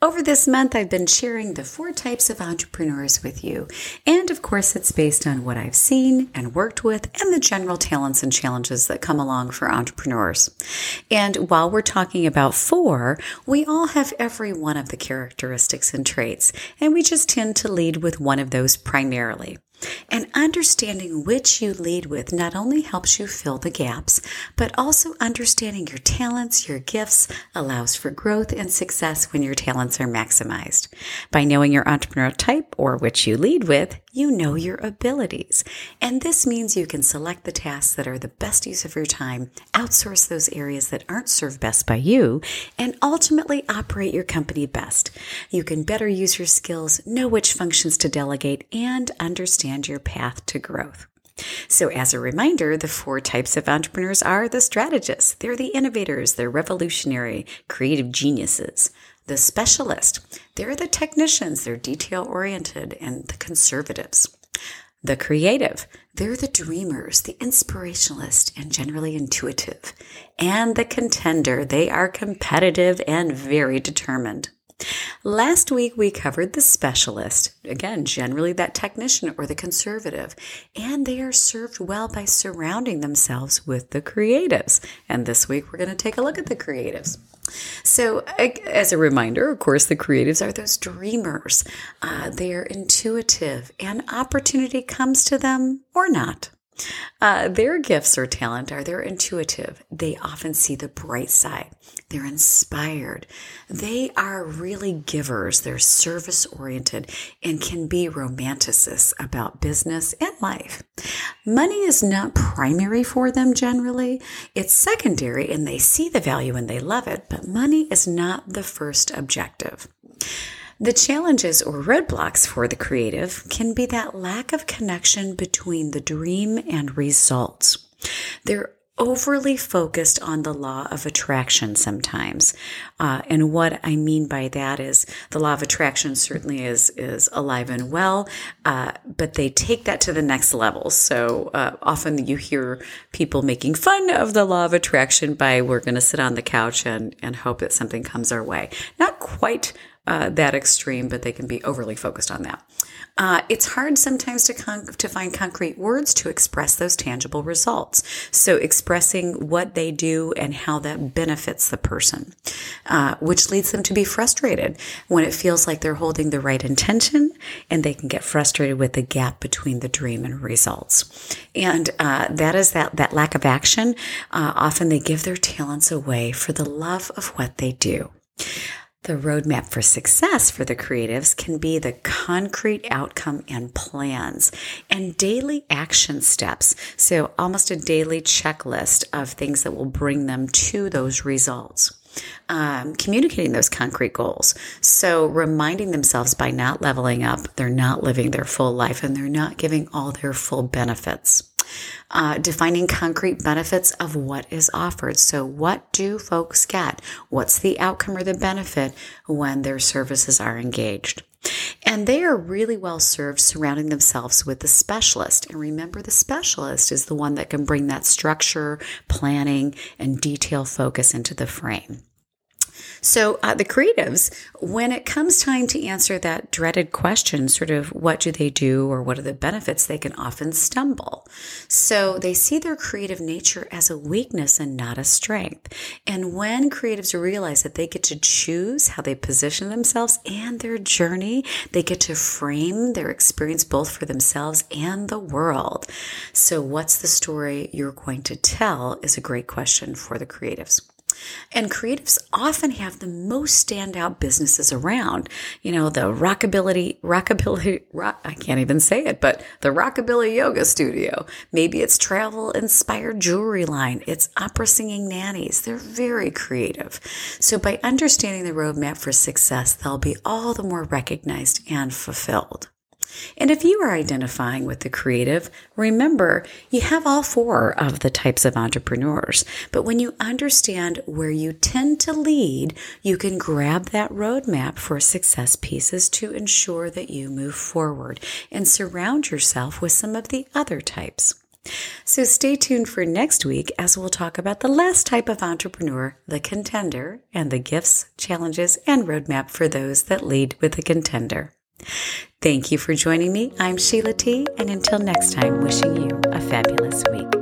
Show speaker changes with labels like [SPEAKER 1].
[SPEAKER 1] Over this month, I've been sharing the four types of entrepreneurs with you. And of course, it's based on what I've seen and worked with and the general talents and challenges that come along for entrepreneurs. And while we're talking about four, we all have every one of the characteristics and traits, and we just tend to lead with one of those primarily. And understanding which you lead with not only helps you fill the gaps, but also understanding your talents, your gifts allows for growth and success when your talents are maximized. By knowing your entrepreneurial type or which you lead with, you know your abilities. And this means you can select the tasks that are the best use of your time, outsource those areas that aren't served best by you, and ultimately operate your company best. You can better use your skills, know which functions to delegate, and understand your path to growth. So, as a reminder, the four types of entrepreneurs are the strategists, they're the innovators, they're revolutionary, creative geniuses the specialist. They're the technicians, they're detail oriented, and the conservatives. The creative. They're the dreamers, the inspirationalist, and generally intuitive. And the contender. They are competitive and very determined. Last week we covered the specialist, again, generally that technician or the conservative, and they are served well by surrounding themselves with the creatives. And this week we're going to take a look at the creatives. So, as a reminder, of course, the creatives are those dreamers. Uh, they are intuitive, and opportunity comes to them or not. Uh, their gifts or talent are they're intuitive. They often see the bright side. They're inspired. They are really givers. They're service oriented and can be romanticists about business and life. Money is not primary for them generally. It's secondary and they see the value and they love it, but money is not the first objective. The challenges or roadblocks for the creative can be that lack of connection between the dream and results. They're overly focused on the law of attraction sometimes. Uh, and what I mean by that is the law of attraction certainly is, is alive and well, uh, but they take that to the next level. So uh, often you hear people making fun of the law of attraction by we're going to sit on the couch and, and hope that something comes our way. Not quite uh, that extreme, but they can be overly focused on that. Uh, it's hard sometimes to con- to find concrete words to express those tangible results. So expressing what they do and how that benefits the person, uh, which leads them to be frustrated when it feels like they're holding the right intention, and they can get frustrated with the gap between the dream and results. And uh, that is that that lack of action. Uh, often they give their talents away for the love of what they do. The roadmap for success for the creatives can be the concrete outcome and plans and daily action steps. So, almost a daily checklist of things that will bring them to those results. Um, communicating those concrete goals. So, reminding themselves by not leveling up, they're not living their full life and they're not giving all their full benefits uh, defining concrete benefits of what is offered. So, what do folks get? What's the outcome or the benefit when their services are engaged? And they are really well served surrounding themselves with the specialist. And remember, the specialist is the one that can bring that structure, planning, and detail focus into the frame. So uh, the creatives, when it comes time to answer that dreaded question, sort of what do they do or what are the benefits, they can often stumble. So they see their creative nature as a weakness and not a strength. And when creatives realize that they get to choose how they position themselves and their journey, they get to frame their experience both for themselves and the world. So what's the story you're going to tell is a great question for the creatives. And creatives often have the most standout businesses around. You know, the rockabilly, rockabilly, rock, I can't even say it, but the rockabilly yoga studio. Maybe it's travel inspired jewelry line. It's opera singing nannies. They're very creative. So by understanding the roadmap for success, they'll be all the more recognized and fulfilled. And if you are identifying with the creative, remember you have all four of the types of entrepreneurs. But when you understand where you tend to lead, you can grab that roadmap for success pieces to ensure that you move forward and surround yourself with some of the other types. So stay tuned for next week as we'll talk about the last type of entrepreneur, the contender, and the gifts, challenges, and roadmap for those that lead with the contender. Thank you for joining me. I'm Sheila T. And until next time, wishing you a fabulous week.